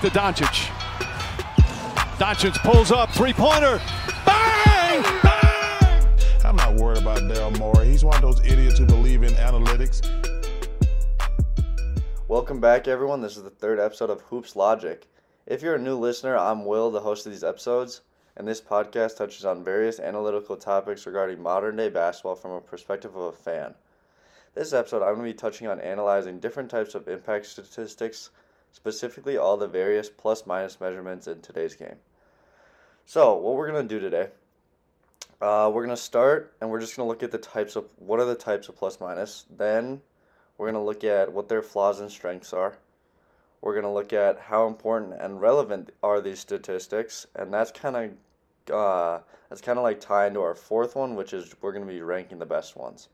back to Doncic. Doncic pulls up, three pointer. Bang! Bang! I'm not worried about Daryl Morey. He's one of those idiots who believe in analytics. Welcome back, everyone. This is the third episode of Hoops Logic. If you're a new listener, I'm Will, the host of these episodes, and this podcast touches on various analytical topics regarding modern day basketball from a perspective of a fan. This episode, I'm going to be touching on analyzing different types of impact statistics, specifically all the various plus minus measurements in today's game. So, what we're going to do today, uh, we're going to start and we're just going to look at the types of what are the types of plus minus. Then, we're going to look at what their flaws and strengths are. We're going to look at how important and relevant are these statistics, and that's kind of uh, that's kind of like tying to our fourth one, which is we're going to be ranking the best ones.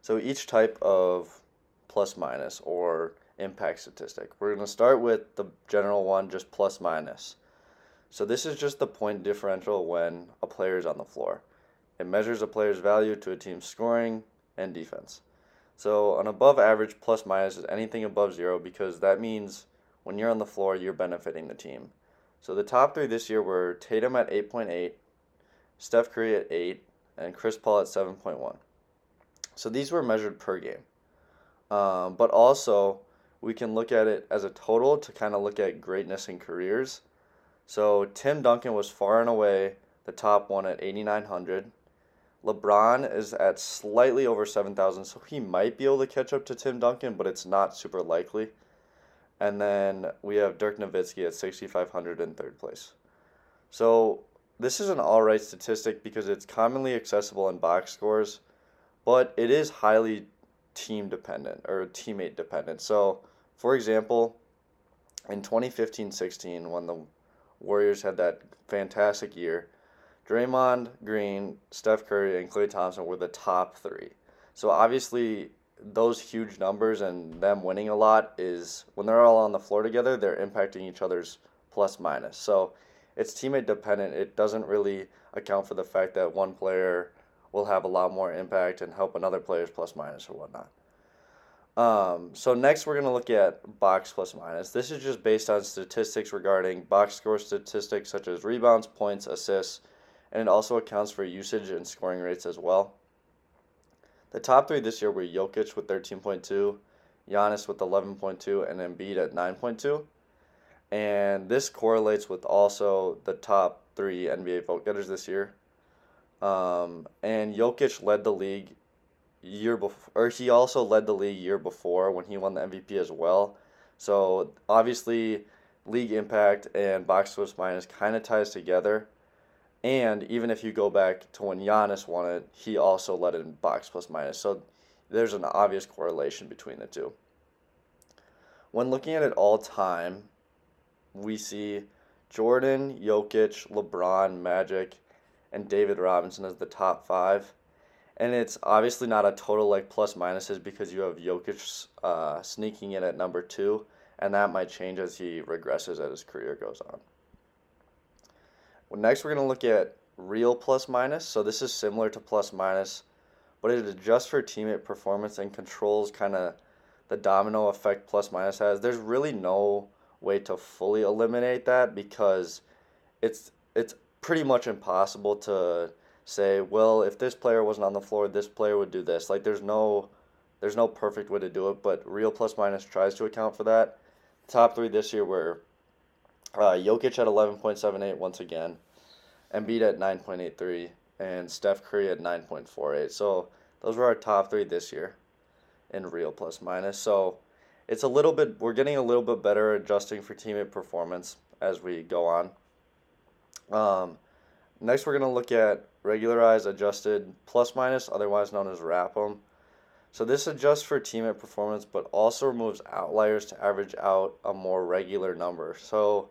So each type of plus minus or impact statistic. We're going to start with the general one, just plus minus. So this is just the point differential when a player is on the floor. It measures a player's value to a team's scoring and defense. So an above average plus minus is anything above zero because that means when you're on the floor, you're benefiting the team. So the top three this year were Tatum at 8.8, Steph Curry at 8, and Chris Paul at 7.1. So these were measured per game. Um, but also, we can look at it as a total to kind of look at greatness in careers. So Tim Duncan was far and away the top one at 8,900. LeBron is at slightly over 7,000, so he might be able to catch up to Tim Duncan, but it's not super likely. And then we have Dirk Nowitzki at 6,500 in third place. So this is an all right statistic because it's commonly accessible in box scores but it is highly team dependent or teammate dependent. So, for example, in 2015-16 when the Warriors had that fantastic year, Draymond Green, Steph Curry, and Klay Thompson were the top 3. So obviously those huge numbers and them winning a lot is when they're all on the floor together, they're impacting each other's plus minus. So it's teammate dependent. It doesn't really account for the fact that one player will have a lot more impact and help another player's plus minus or whatnot. Um, so next we're going to look at box plus minus. This is just based on statistics regarding box score statistics such as rebounds, points, assists, and it also accounts for usage and scoring rates as well. The top three this year were Jokic with 13.2, Giannis with 11.2, and Embiid at 9.2. And this correlates with also the top three NBA vote getters this year. Um, and Jokic led the league year before, or he also led the league year before when he won the MVP as well. So obviously, league impact and box plus minus kind of ties together. And even if you go back to when Giannis won it, he also led in box plus minus. So there's an obvious correlation between the two. When looking at it all time, we see Jordan, Jokic, LeBron, Magic, and David Robinson as the top five. And it's obviously not a total like plus minuses because you have Jokic uh, sneaking in at number two, and that might change as he regresses as his career goes on. Well, next, we're going to look at real plus minus. So this is similar to plus minus, but it adjusts for teammate performance and controls kind of the domino effect plus minus has. There's really no way to fully eliminate that because it's it's pretty much impossible to say, well, if this player wasn't on the floor, this player would do this. Like there's no there's no perfect way to do it, but real plus minus tries to account for that. Top three this year were uh, Jokic at eleven point seven eight once again, Embiid at nine point eight three, and Steph Curry at nine point four eight. So those were our top three this year in real plus minus. So it's a little bit we're getting a little bit better adjusting for teammate performance as we go on. Um, next, we're going to look at regularized adjusted plus minus, otherwise known as RAPM. So this adjusts for teammate performance, but also removes outliers to average out a more regular number. So,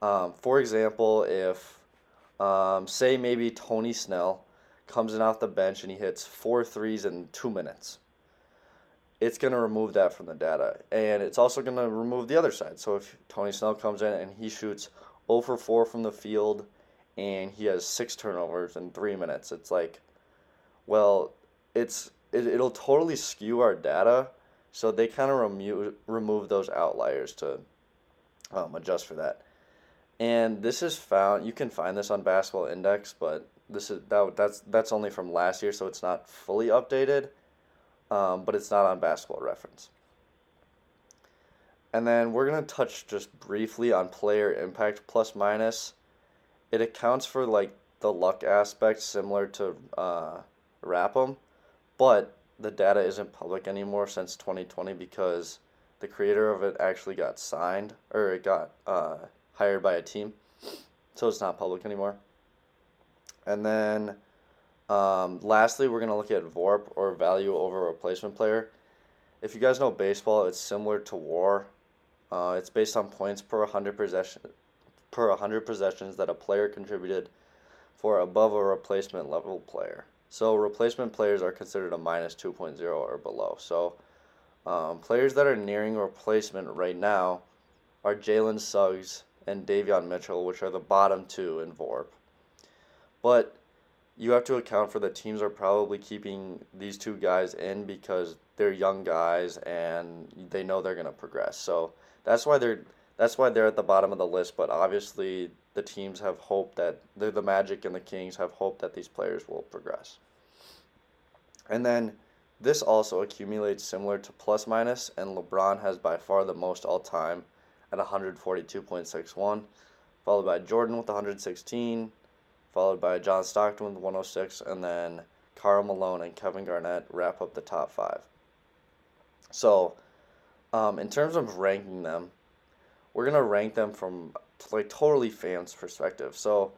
um, for example, if um, say maybe Tony Snell comes in off the bench and he hits four threes in two minutes, it's going to remove that from the data, and it's also going to remove the other side. So if Tony Snell comes in and he shoots 0 for 4 from the field, and he has six turnovers in three minutes. It's like, well, it's it, it'll totally skew our data. So they kind of remo- remove those outliers to um, adjust for that. And this is found. You can find this on Basketball Index, but this is that that's that's only from last year, so it's not fully updated. Um, but it's not on Basketball Reference. And then we're gonna touch just briefly on player impact plus minus. It accounts for like the luck aspect, similar to uh, but the data isn't public anymore since 2020 because the creator of it actually got signed or it got uh, hired by a team, so it's not public anymore. And then, um, lastly, we're gonna look at VORP or value over replacement player. If you guys know baseball, it's similar to WAR. Uh, it's based on points per 100 possession per 100 possessions that a player contributed for above a replacement level player. So replacement players are considered a minus 2.0 or below. So um, players that are nearing replacement right now are Jalen Suggs and Davion Mitchell, which are the bottom two in VORP. But you have to account for the teams are probably keeping these two guys in because they're young guys and they know they're going to progress. So that's why they're that's why they're at the bottom of the list. But obviously, the teams have hope that the the Magic and the Kings have hope that these players will progress. And then this also accumulates similar to plus minus, and LeBron has by far the most all time at 142.61, followed by Jordan with 116, followed by John Stockton with 106, and then Karl Malone and Kevin Garnett wrap up the top five. So, um, in terms of ranking them, we're gonna rank them from like totally fans perspective. So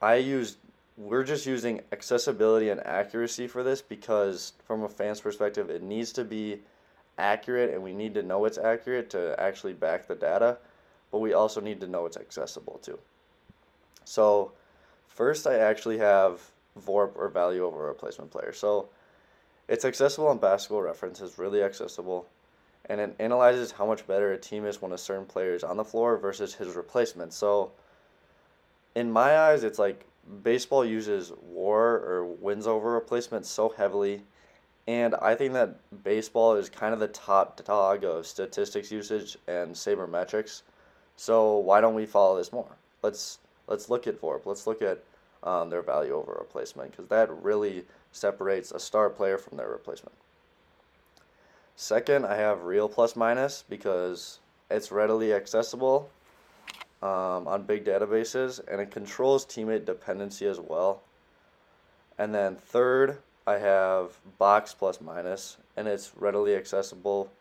I used we're just using accessibility and accuracy for this because from a fan's perspective it needs to be accurate and we need to know it's accurate to actually back the data, but we also need to know it's accessible too. So first I actually have VORP or value over replacement player. So it's accessible on basketball reference, it's really accessible and it analyzes how much better a team is when a certain player is on the floor versus his replacement. So, in my eyes, it's like baseball uses WAR or wins over replacement so heavily, and I think that baseball is kind of the top dog of statistics usage and sabermetrics. So why don't we follow this more? Let's let's look at VORP. Let's look at um, their value over replacement because that really separates a star player from their replacement. Second, I have real plus minus because it's readily accessible um, on big databases and it controls teammate dependency as well. And then third, I have box plus minus and it's readily accessible.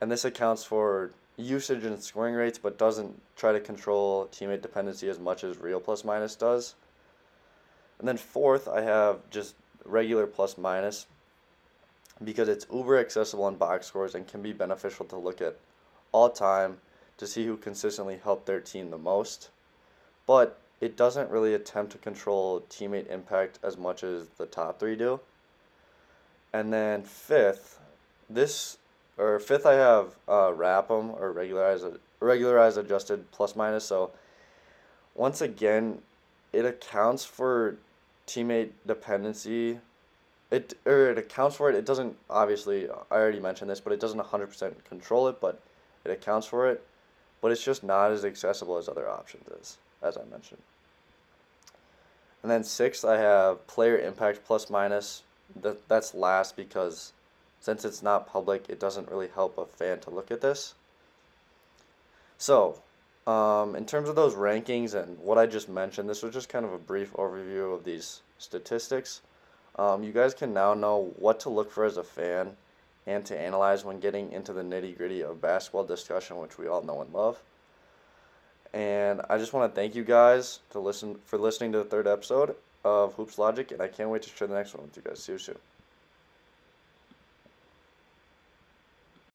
And this accounts for usage and scoring rates but doesn't try to control teammate dependency as much as real plus minus does. And then fourth, I have just regular plus minus because it's uber accessible in box scores and can be beneficial to look at all time to see who consistently helped their team the most. But it doesn't really attempt to control teammate impact as much as the top three do. And then fifth, this or fifth I have uh, RAPM or regularized regularized adjusted plus minus. So once again, it accounts for teammate dependency it or it accounts for it. It doesn't obviously. I already mentioned this, but it doesn't hundred percent control it. But it accounts for it. But it's just not as accessible as other options is, as I mentioned. And then sixth, I have player impact plus minus. That that's last because since it's not public, it doesn't really help a fan to look at this. So, um, in terms of those rankings and what I just mentioned, this was just kind of a brief overview of these statistics. Um, you guys can now know what to look for as a fan and to analyze when getting into the nitty gritty of basketball discussion, which we all know and love. And I just want to thank you guys to listen for listening to the third episode of Hoops Logic, and I can't wait to share the next one with you guys. See you soon.